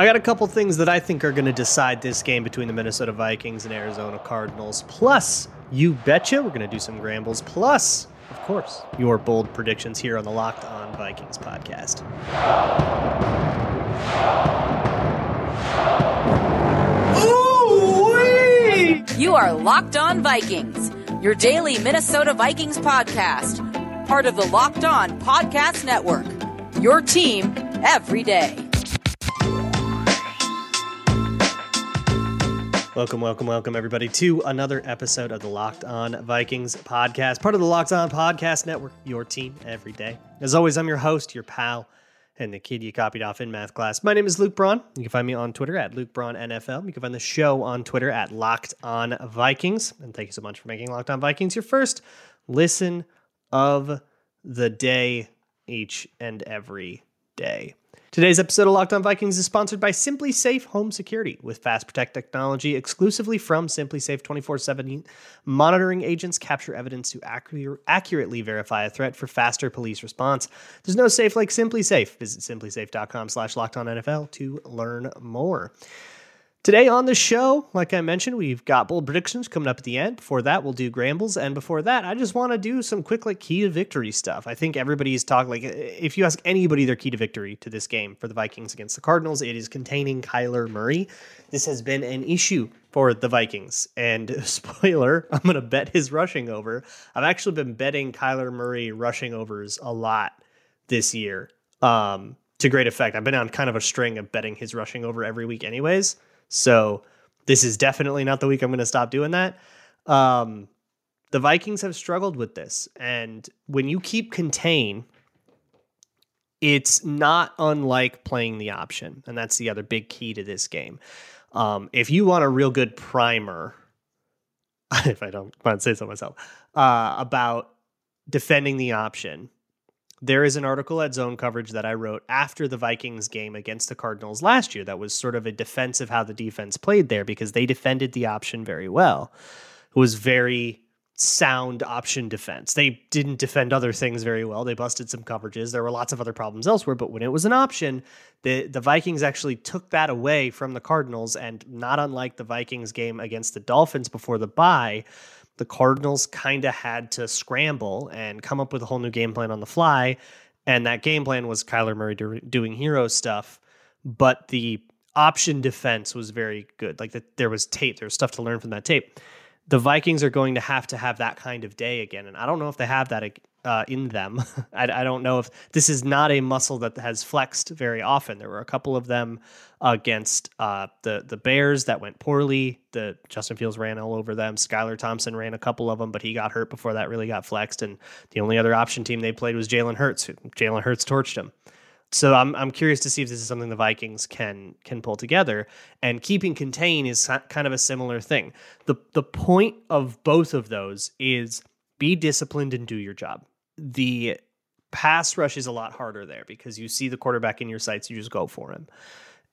I got a couple things that I think are going to decide this game between the Minnesota Vikings and Arizona Cardinals. Plus, you betcha, we're going to do some grambles. Plus, of course, your bold predictions here on the Locked On Vikings podcast. Ooh-wee! You are Locked On Vikings, your daily Minnesota Vikings podcast, part of the Locked On Podcast Network. Your team every day. Welcome, welcome, welcome, everybody, to another episode of the Locked On Vikings podcast, part of the Locked On Podcast Network, your team every day. As always, I'm your host, your pal, and the kid you copied off in math class. My name is Luke Braun. You can find me on Twitter at Luke Braun NFL. You can find the show on Twitter at Locked On Vikings. And thank you so much for making Locked On Vikings your first listen of the day each and every day. Today's episode of Locked On Vikings is sponsored by SimpliSafe Home Security with Fast Protect technology exclusively from SimpliSafe 24/7 monitoring agents capture evidence to accurately verify a threat for faster police response. There's no safe like SimpliSafe. Visit simplisafe.com/lockedonnfl to learn more. Today on the show, like I mentioned, we've got bold predictions coming up at the end. Before that, we'll do Grambles. And before that, I just want to do some quick, like, key to victory stuff. I think everybody's talking, like, if you ask anybody their key to victory to this game for the Vikings against the Cardinals, it is containing Kyler Murray. This has been an issue for the Vikings. And spoiler, I'm going to bet his rushing over. I've actually been betting Kyler Murray rushing overs a lot this year um, to great effect. I've been on kind of a string of betting his rushing over every week, anyways. So this is definitely not the week I'm going to stop doing that. Um, the Vikings have struggled with this. And when you keep contain, it's not unlike playing the option. And that's the other big key to this game. Um, if you want a real good primer, if I don't to say so myself, uh, about defending the option, there is an article at Zone Coverage that I wrote after the Vikings game against the Cardinals last year that was sort of a defense of how the defense played there because they defended the option very well. It was very sound option defense. They didn't defend other things very well. They busted some coverages. There were lots of other problems elsewhere, but when it was an option, the the Vikings actually took that away from the Cardinals and not unlike the Vikings game against the Dolphins before the bye, the Cardinals kind of had to scramble and come up with a whole new game plan on the fly. And that game plan was Kyler Murray do, doing hero stuff, but the option defense was very good. Like the, there was tape, there was stuff to learn from that tape. The Vikings are going to have to have that kind of day again, and I don't know if they have that uh, in them. I, I, don't know if this is not a muscle that has flexed very often. There were a couple of them against uh, the the Bears that went poorly. The Justin Fields ran all over them. Skylar Thompson ran a couple of them, but he got hurt before that really got flexed. And the only other option team they played was Jalen Hurts. Jalen Hurts torched him. So I'm I'm curious to see if this is something the Vikings can can pull together. And keeping contain is kind of a similar thing. the The point of both of those is be disciplined and do your job. The pass rush is a lot harder there because you see the quarterback in your sights, you just go for him.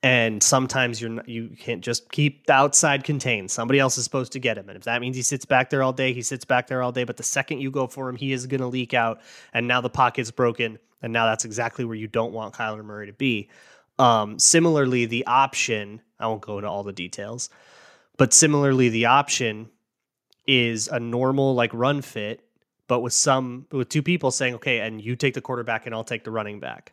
And sometimes you're not, you can't just keep the outside contained. Somebody else is supposed to get him, and if that means he sits back there all day, he sits back there all day. But the second you go for him, he is going to leak out, and now the pocket's broken, and now that's exactly where you don't want Kyler Murray to be. Um, similarly, the option I won't go into all the details, but similarly, the option is a normal like run fit but with some with two people saying, okay, and you take the quarterback and I'll take the running back.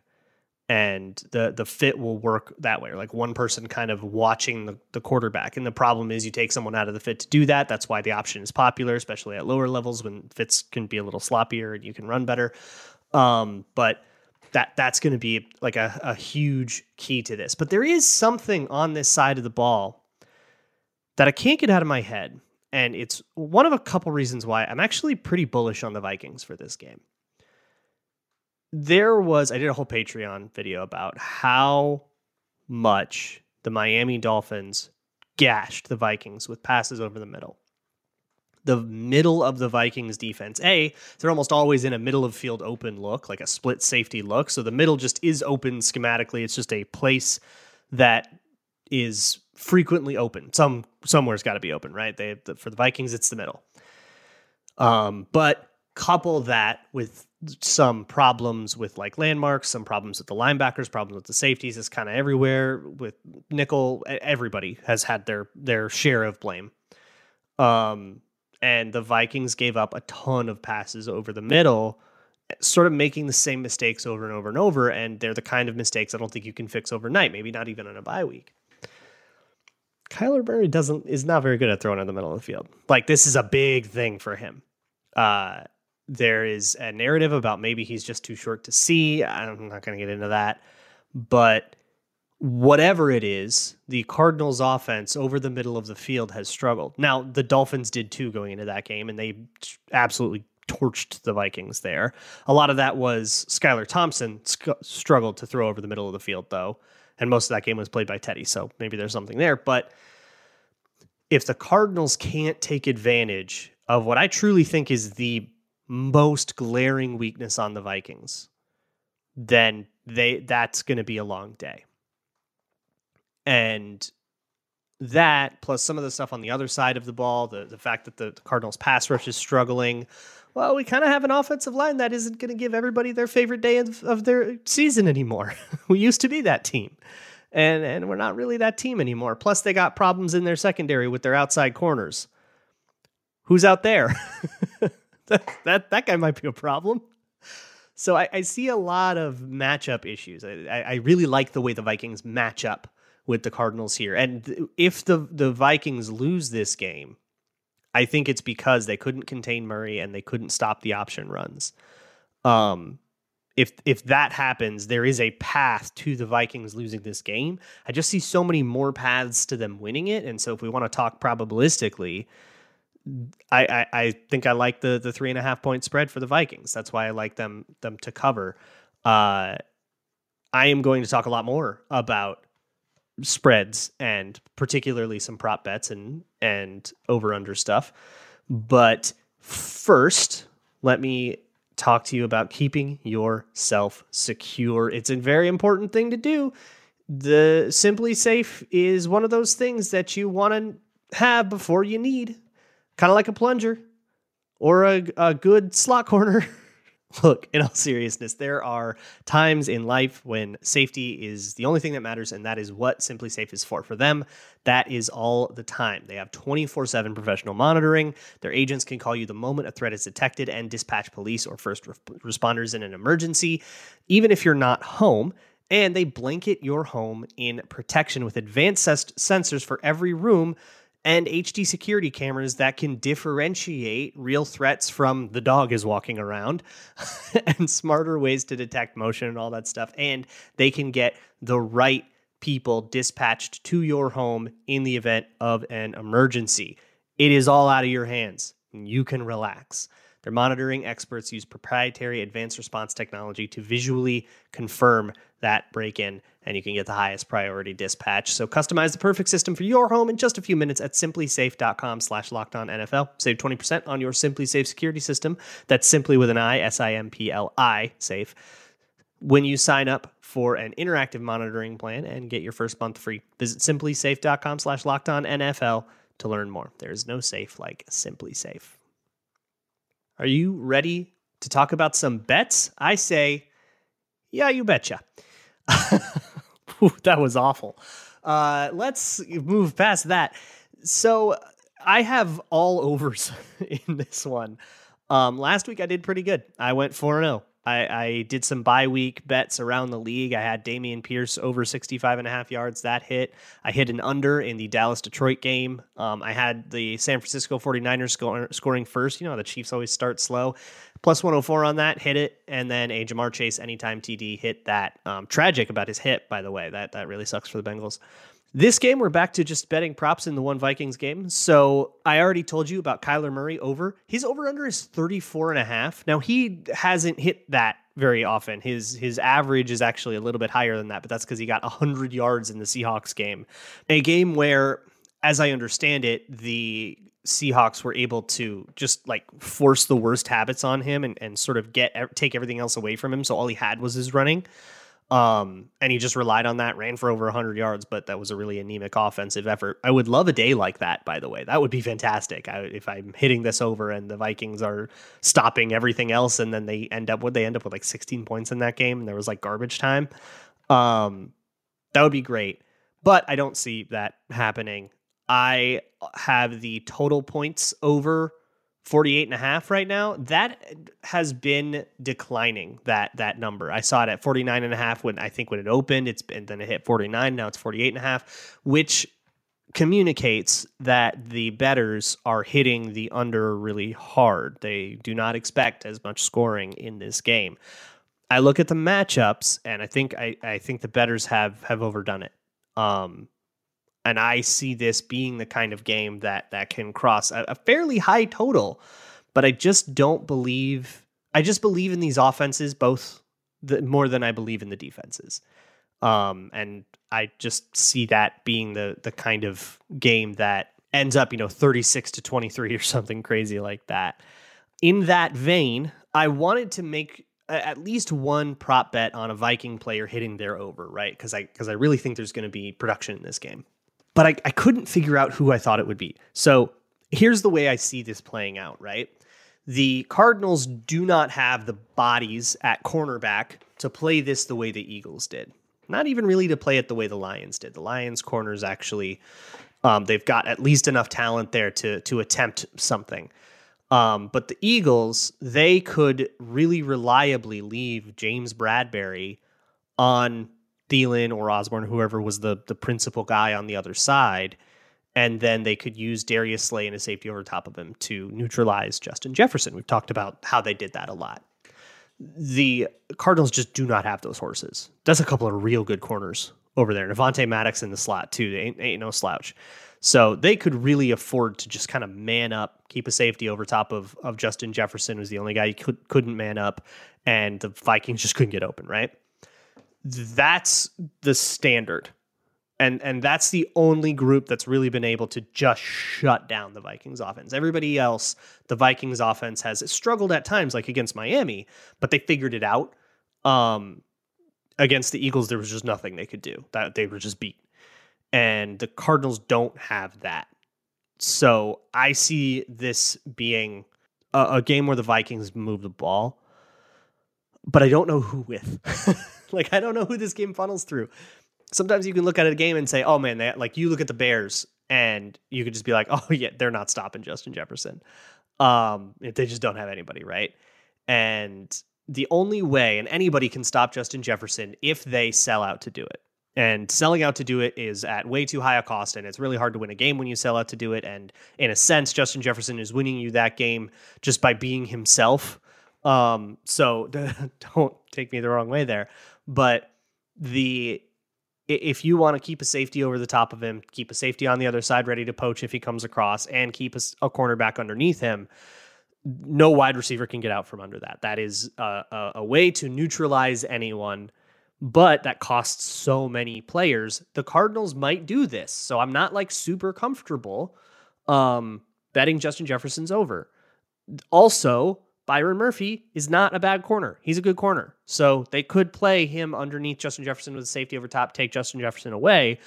And the the fit will work that way. or Like one person kind of watching the, the quarterback. And the problem is you take someone out of the fit to do that. That's why the option is popular, especially at lower levels when fits can be a little sloppier and you can run better. Um, but that that's going to be like a, a huge key to this. But there is something on this side of the ball that I can't get out of my head and it's one of a couple reasons why I'm actually pretty bullish on the Vikings for this game. There was, I did a whole Patreon video about how much the Miami Dolphins gashed the Vikings with passes over the middle. The middle of the Vikings defense, A, they're almost always in a middle of field open look, like a split safety look. So the middle just is open schematically. It's just a place that is frequently open. Some somewhere's got to be open, right? They the, for the Vikings, it's the middle. Um, but couple that with some problems with like landmarks, some problems with the linebackers, problems with the safeties. It's kind of everywhere with nickel. Everybody has had their their share of blame. Um, and the Vikings gave up a ton of passes over the middle, sort of making the same mistakes over and over and over. And they're the kind of mistakes I don't think you can fix overnight. Maybe not even on a bye week. Kyler Murray doesn't is not very good at throwing in the middle of the field. Like this is a big thing for him. Uh, there is a narrative about maybe he's just too short to see. I'm not going to get into that. But whatever it is, the Cardinals offense over the middle of the field has struggled. Now, the Dolphins did too going into that game, and they absolutely torched the Vikings there. A lot of that was Skylar Thompson sc- struggled to throw over the middle of the field, though. And most of that game was played by Teddy. So maybe there's something there. But if the Cardinals can't take advantage of what I truly think is the most glaring weakness on the Vikings, then they that's going to be a long day. And that plus some of the stuff on the other side of the ball, the the fact that the, the Cardinals pass rush is struggling. Well, we kind of have an offensive line that isn't going to give everybody their favorite day of, of their season anymore. we used to be that team. And and we're not really that team anymore. Plus they got problems in their secondary with their outside corners. Who's out there? that, that that guy might be a problem. So I, I see a lot of matchup issues. I, I really like the way the Vikings match up with the Cardinals here. And if the the Vikings lose this game, I think it's because they couldn't contain Murray and they couldn't stop the option runs. Um, if if that happens, there is a path to the Vikings losing this game. I just see so many more paths to them winning it. And so if we want to talk probabilistically, I, I, I think I like the the three and a half point spread for the Vikings. That's why I like them them to cover. Uh, I am going to talk a lot more about spreads and particularly some prop bets and and over under stuff. But first, let me talk to you about keeping yourself secure. It's a very important thing to do. The SimpliSafe is one of those things that you want to have before you need kind of like a plunger or a, a good slot corner. Look, in all seriousness, there are times in life when safety is the only thing that matters, and that is what SimpliSafe is for. For them, that is all the time. They have 24 7 professional monitoring. Their agents can call you the moment a threat is detected and dispatch police or first responders in an emergency, even if you're not home. And they blanket your home in protection with advanced sensors for every room and HD security cameras that can differentiate real threats from the dog is walking around and smarter ways to detect motion and all that stuff. And they can get the right people dispatched to your home in the event of an emergency. It is all out of your hands. You can relax. Their monitoring experts use proprietary advanced response technology to visually confirm that break in, and you can get the highest priority dispatch. So customize the perfect system for your home in just a few minutes at simplisafe.com slash NFL. Save 20% on your SimpliSafe security system. That's simply with an I, S I M P L I, safe. When you sign up for an interactive monitoring plan and get your first month free, visit simplisafe.com slash NFL to learn more. There is no safe like SimpliSafe. Are you ready to talk about some bets? I say, yeah, you betcha. that was awful. Uh, let's move past that. So I have all overs in this one. Um, last week I did pretty good. I went 4 0. I, I did some bye week bets around the league. I had Dameon Pierce over 65 and a half yards. That hit. I hit an under in the Dallas Detroit game. Um, I had the San Francisco 49ers score, scoring first. You know, the Chiefs always start slow. Plus 104 on that, hit it. And then a Ja'Marr Chase anytime TD hit that. Um, tragic about his hit, by the way. That, that really sucks for the Bengals. This game, we're back to just betting props in the one Vikings game. So I already told you about Kyler Murray over. His over under is 34 and a half. Now he hasn't hit that very often. His his average is actually a little bit higher than that, but that's because he got 100 yards in the Seahawks game. A game where, as I understand it, the Seahawks were able to just like force the worst habits on him and, and sort of get take everything else away from him. So all he had was his running. Um, and he just relied on that, ran for over 100 yards, but that was a really anemic offensive effort. I would love a day like that, by the way. That would be fantastic. I, if I'm hitting this over and the Vikings are stopping everything else, and then they end up, would they end up with like 16 points in that game? And there was like garbage time. Um, that would be great. But I don't see that happening. I have the total points over 48 and a half right now that has been declining that that number. I saw it at 49 and a half when i think when it opened. It's been then it hit 49 now it's 48 and a half which communicates that the bettors are hitting the under really hard. They do not expect as much scoring in this game. I look at the matchups and i think i, I think the bettors have have overdone it. Um and I see this being the kind of game that that can cross a, a fairly high total. But I just don't believe. I just believe in these offenses both the, more than I believe in the defenses. Um, and I just see that being the the kind of game that ends up, you know, 36 to 23 or something crazy like that. In that vein, I wanted to make at least one prop bet on a Viking player hitting their over, right? Because I because I really think there's going to be production in this game but I, I couldn't figure out who I thought it would be. So here's the way I see this playing out, right? The Cardinals do not have the bodies at cornerback to play this the way the Eagles did. Not even really to play it the way the Lions did. The Lions corners actually um, they've got at least enough talent there to to attempt something. Um, but the Eagles, they could really reliably leave James Bradberry on Thielen or Osborn, whoever was the the principal guy on the other side, and then they could use Darius Slay and a safety over top of him to neutralize Justin Jefferson. We've talked about how they did that a lot. The Cardinals just do not have those horses. That's a couple of real good corners over there. Avonte Maddox in the slot too. Ain't, ain't no slouch. So they could really afford to just kind of man up, keep a safety over top of of Justin Jefferson, who's the only guy he could, couldn't man up, and the Vikings just couldn't get open, right? That's the standard. And and that's the only group that's really been able to just shut down the Vikings offense. Everybody else, the Vikings offense has struggled at times like against Miami, but they figured it out. Um against the Eagles there was just nothing they could do. That they were just beat. And the Cardinals don't have that. So I see this being a, a game where the Vikings move the ball, but I don't know who with. like I don't know who this game funnels through. Sometimes you can look at a game and say, "Oh man, they, like you look at the Bears and you could just be like, "Oh yeah, they're not stopping Justin Jefferson." Um, they just don't have anybody, right? And the only way, and anybody can stop Justin Jefferson if they sell out to do it. And selling out to do it is at way too high a cost, and it's really hard to win a game when you sell out to do it. And in a sense, Justin Jefferson is winning you that game just by being himself. Um, so don't take me the wrong way there. But the if you want to keep a safety over the top of him, keep a safety on the other side ready to poach if he comes across, and keep a, a cornerback underneath him, no wide receiver can get out from under that. That is a, a, a, way to neutralize anyone, but that costs so many players. The Cardinals might do this, so I'm not like super comfortable um, betting Justin Jefferson's over. Also, Byron Murphy is not a bad corner. He's a good corner. So they could play him underneath Justin Jefferson with a safety over top, take Justin Jefferson away.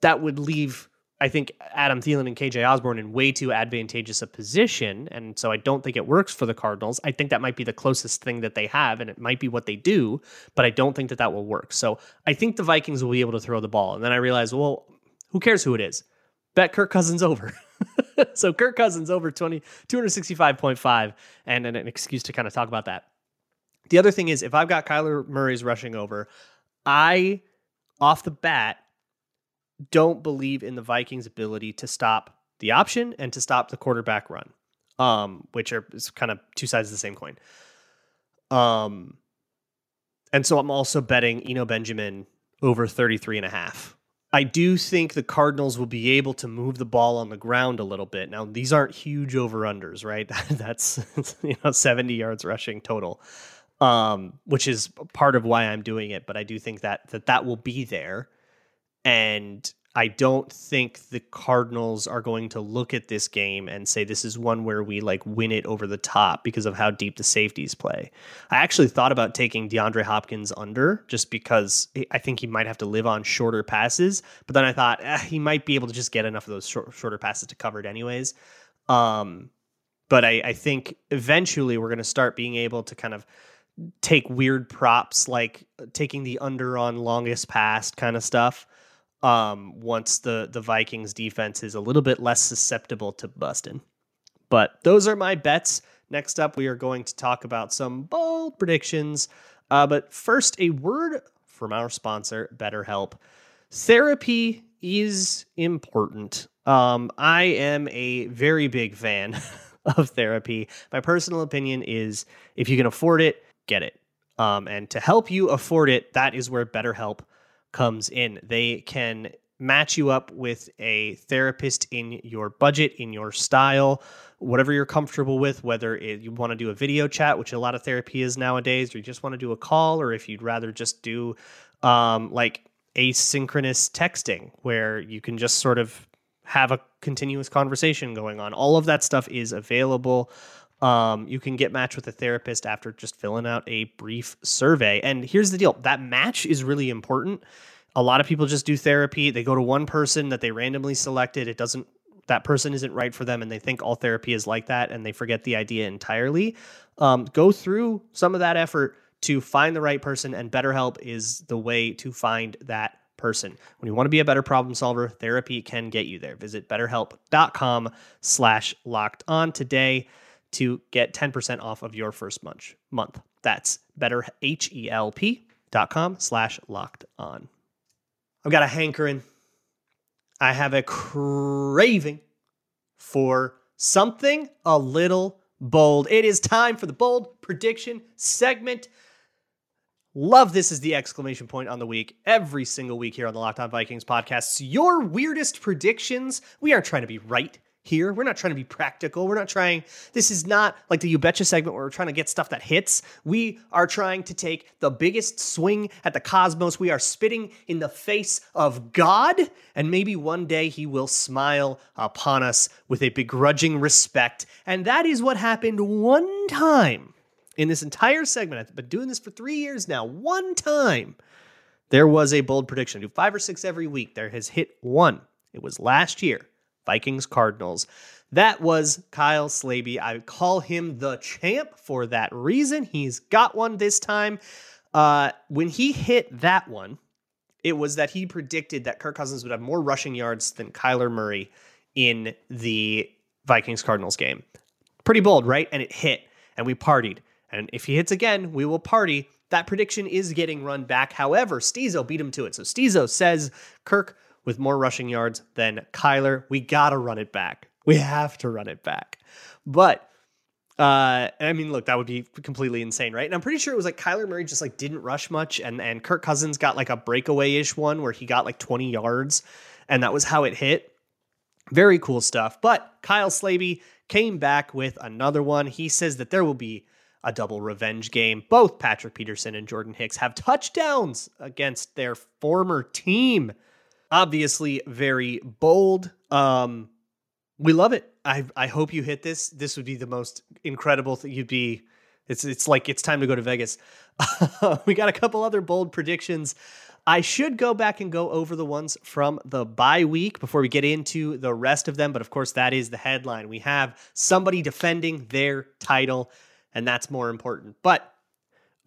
That would leave, I think, Adam Thielen and KJ Osborn in way too advantageous a position. And so I don't think it works for the Cardinals. I think that might be the closest thing that they have, and it might be what they do, but I don't think that that will work. So I think the Vikings will be able to throw the ball. And then I realize, well, who cares who it is? Bet Kirk Cousins over. so Kirk Cousins over 20, 265.5 and an excuse to kind of talk about that. The other thing is if I've got Kyler Murray's rushing over, I off the bat don't believe in the Vikings' ability to stop the option and to stop the quarterback run, um, which are kind of two sides of the same coin. Um, and so I'm also betting Eno Benjamin over 33 and a half. I do think the Cardinals will be able to move the ball on the ground a little bit. Now, these aren't huge over unders, right? That's you know 70 yards rushing total, um, which is part of why I'm doing it. But I do think that that that will be there, and I don't think the Cardinals are going to look at this game and say this is one where we like win it over the top because of how deep the safeties play. I actually thought about taking DeAndre Hopkins under just because I think he might have to live on shorter passes, but then I thought eh, he might be able to just get enough of those short, shorter passes to cover it anyways. Um, but I, I think eventually we're going to start being able to kind of take weird props like taking the under on longest pass kind of stuff um, once the the Vikings defense is a little bit less susceptible to busting. But those are my bets. Next up, we are going to talk about some bold predictions. Uh, but first, a word from our sponsor, BetterHelp. Therapy is important. Um, I am a very big fan of therapy. My personal opinion is if you can afford it, get it. Um, and to help you afford it, that is where BetterHelp comes in. They can match you up with a therapist in your budget, in your style, whatever you're comfortable with, whether it, you want to do a video chat, which a lot of therapy is nowadays, or you just want to do a call, or if you'd rather just do um, like asynchronous texting where you can just sort of have a continuous conversation going on. All of that stuff is available. Um, you can get matched with a therapist after just filling out a brief survey. And here's the deal that match is really important. A lot of people just do therapy. They go to one person that they randomly selected. It doesn't, that person isn't right for them, and they think all therapy is like that, and they forget the idea entirely. Um, go through some of that effort to find the right person, and BetterHelp is the way to find that person. When you want to be a better problem solver, therapy can get you there. Visit betterhelp.com slash locked on today to get 10% off of your first month. month. That's betterhelp.com slash locked on. I've got a hankering. I have a craving for something a little bold. It is time for the bold prediction segment. Love this is the exclamation point on the week every single week here on the Locked On Vikings podcast. Your weirdest predictions. We aren't trying to be right here. We're not trying to be practical. We're not trying, this is not like the You Betcha segment where we're trying to get stuff that hits. We are trying to take the biggest swing at the cosmos. We are spitting in the face of God, and maybe one day he will smile upon us with a begrudging respect. And that is what happened one time in this entire segment. I've been doing this for three years now. One time there was a bold prediction. I do five or six every week. There has hit one. It was last year. Vikings Cardinals. That was Kyle Slaby. I call him the champ for that reason. He's got one this time. Uh, when he hit that one, it was that he predicted that Kirk Cousins would have more rushing yards than Kyler Murray in the Vikings Cardinals game. Pretty bold, right? And it hit, and we partied. And if he hits again, we will party. That prediction is getting run back. However, Steezo beat him to it. So Steezo says Kirk with more rushing yards than Kyler. We got to run it back. We have to run it back. But uh, I mean, look, that would be completely insane, right? And I'm pretty sure it was like Kyler Murray just like didn't rush much, and and Kirk Cousins got like a breakaway ish one where he got like 20 yards, and that was how it hit. Very cool stuff. But Kyle Slaby came back with another one. He says that there will be a double revenge game. Both Patrick Peterson and Jordan Hicks have touchdowns against their former team obviously very bold. Um, we love it. I I hope you hit this. This would be the most incredible thing. You'd be. It's it's like it's time to go to Vegas. we got a couple other bold predictions. I should go back and go over the ones from the bye week before we get into the rest of them. But of course, that is the headline. We have somebody defending their title, and that's more important. But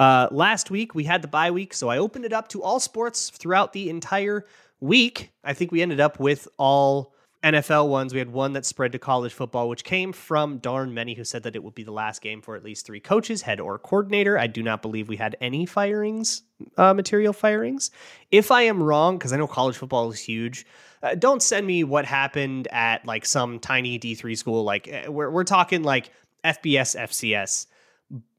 uh, last week we had the bye week, so I opened it up to all sports throughout the entire week, I think we ended up with all NFL ones. We had one that spread to college football, which came from darn many who said that it would be the last game for at least three coaches, head or coordinator. I do not believe we had any firings, uh, material firings. If I am wrong, because I know college football is huge, uh, don't send me what happened at like some tiny D3 school. Like uh, we're, we're talking like FBS, FCS.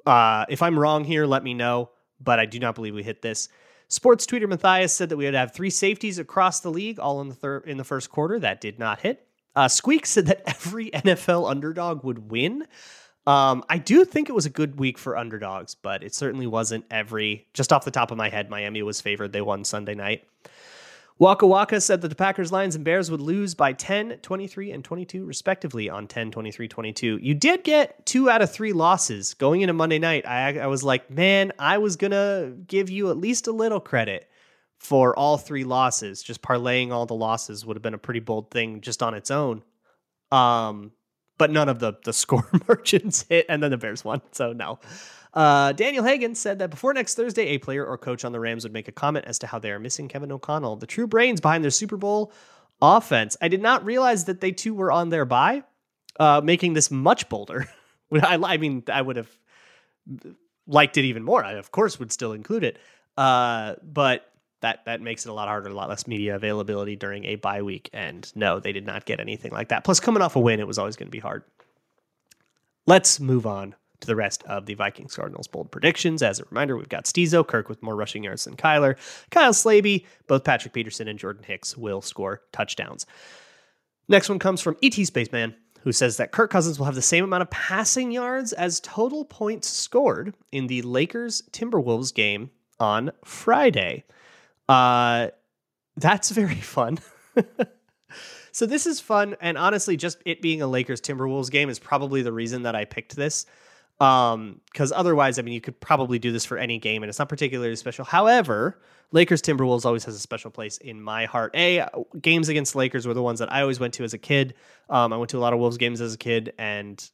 Uh, if I'm wrong here, let me know, but I do not believe we hit this. Sports tweeter Matthias said that we would have three safeties across the league, all in the third in the first quarter. That did not hit. Uh, Squeak said that every NFL underdog would win. Um, I do think it was a good week for underdogs, but it certainly wasn't every. Just off the top of my head, Miami was favored. They won Sunday night. Waka Waka said that the Packers, Lions, and Bears would lose by 10, 23, and 22, respectively, on 10, 23, 22. You did get two out of three losses going into Monday night. I, I was like, man, I was going to give you at least a little credit for all three losses. Just parlaying all the losses would have been a pretty bold thing just on its own. Um, but none of the the score merchants hit, and then the Bears won. So no. Uh, Daniel Hagan said that before next Thursday, a player or coach on the Rams would make a comment as to how they are missing Kevin O'Connell, the true brains behind their Super Bowl offense. I did not realize that they too were on their bye, uh, making this much bolder. I, I, mean, I would have liked it even more. I, of course, would still include it. Uh, but that that makes it a lot harder, a lot less media availability during a bye week. And no, they did not get anything like that. Plus, coming off a win, it was always going to be hard. Let's move on to the rest of the Vikings Cardinals bold predictions. As a reminder, we've got Stizo, Kirk with more rushing yards than Kyler, Kyle Slaby, both Patrick Peterson and Jordan Hicks will score touchdowns. Next one comes from ET Spaceman, who says that Kirk Cousins will have the same amount of passing yards as total points scored in the Lakers Timberwolves game on Friday. Uh, that's very fun. so this is fun, and honestly, just it being a Lakers Timberwolves game is probably the reason that I picked this. Um, because otherwise, I mean, you could probably do this for any game, and it's not particularly special. However, Lakers Timberwolves always has a special place in my heart. A games against Lakers were the ones that I always went to as a kid. Um, I went to a lot of Wolves games as a kid, and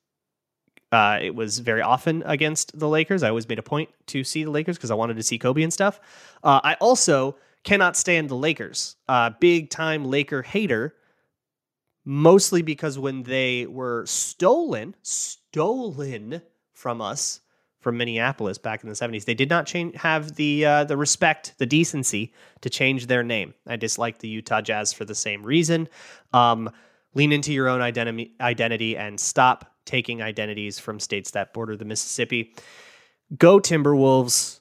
uh, it was very often against the Lakers. I always made a point to see the Lakers because I wanted to see Kobe and stuff. Uh, I also cannot stand the Lakers. Uh, big time Laker hater, mostly because when they were stolen, stolen from us from Minneapolis back in the 70s. They did not change have the uh, the respect, the decency to change their name. I dislike the Utah Jazz for the same reason. Um, lean into your own identity identity and stop taking identities from states that border the Mississippi. Go Timberwolves.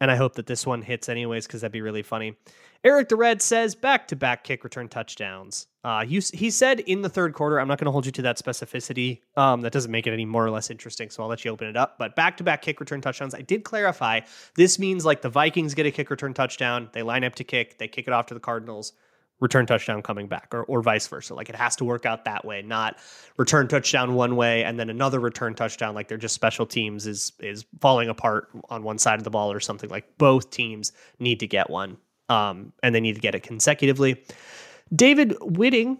And I hope that this one hits anyways because that'd be really funny. Eric the Red says back to back kick return touchdowns. Uh, you, he said in the third quarter. I'm not going to hold you to that specificity. Um, that doesn't make it any more or less interesting, so I'll let you open it up. But back to back kick return touchdowns. I did clarify this means like the Vikings get a kick return touchdown, they line up to kick, they kick it off to the Cardinals, return touchdown coming back, or or vice versa. Like it has to work out that way, not return touchdown one way and then another return touchdown. Like they're just special teams is is falling apart on one side of the ball or something. Like both teams need to get one um, and they need to get it consecutively. David Whitting,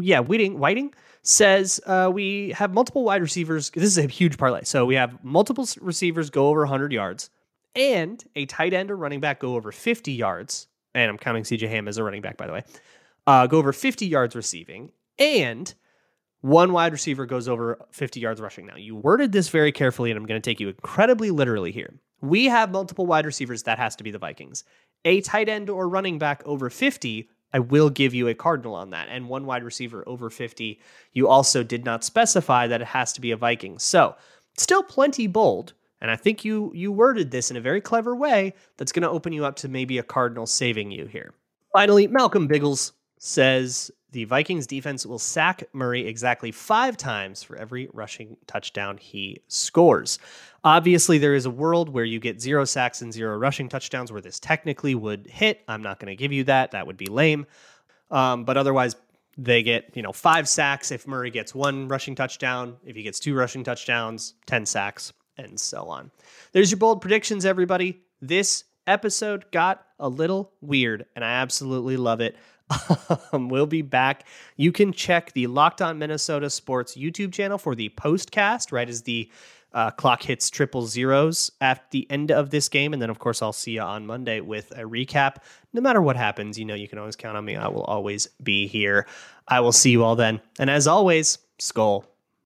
yeah, Whitting, Whiting says uh, we have multiple wide receivers. This is a huge parlay. So we have multiple receivers go over 100 yards and a tight end or running back go over 50 yards. And I'm counting CJ Ham as a running back, by the way. Uh, go over 50 yards receiving and one wide receiver goes over 50 yards rushing. Now, you worded this very carefully, and I'm going to take you incredibly literally here. We have multiple wide receivers. That has to be the Vikings a tight end or running back over 50, I will give you a cardinal on that. And one wide receiver over 50, you also did not specify that it has to be a Viking. So, still plenty bold. And I think you you worded this in a very clever way that's going to open you up to maybe a cardinal saving you here. Finally, Malcolm Biggles says the Vikings defense will sack Murray exactly five times for every rushing touchdown he scores. Obviously, there is a world where you get zero sacks and zero rushing touchdowns where this technically would hit. I'm not going to give you that. That would be lame. Um, but otherwise, they get you know five sacks if Murray gets one rushing touchdown. If he gets two rushing touchdowns, ten sacks, and so on. There's your bold predictions, everybody. This episode got a little weird, and I absolutely love it. Um, we'll be back. You can check the Locked On Minnesota Sports YouTube channel for the postcast, right as the uh, clock hits triple zeros at the end of this game. And then, of course, I'll see you on Monday with a recap. No matter what happens, you know, you can always count on me. I will always be here. I will see you all then. And as always, Skol.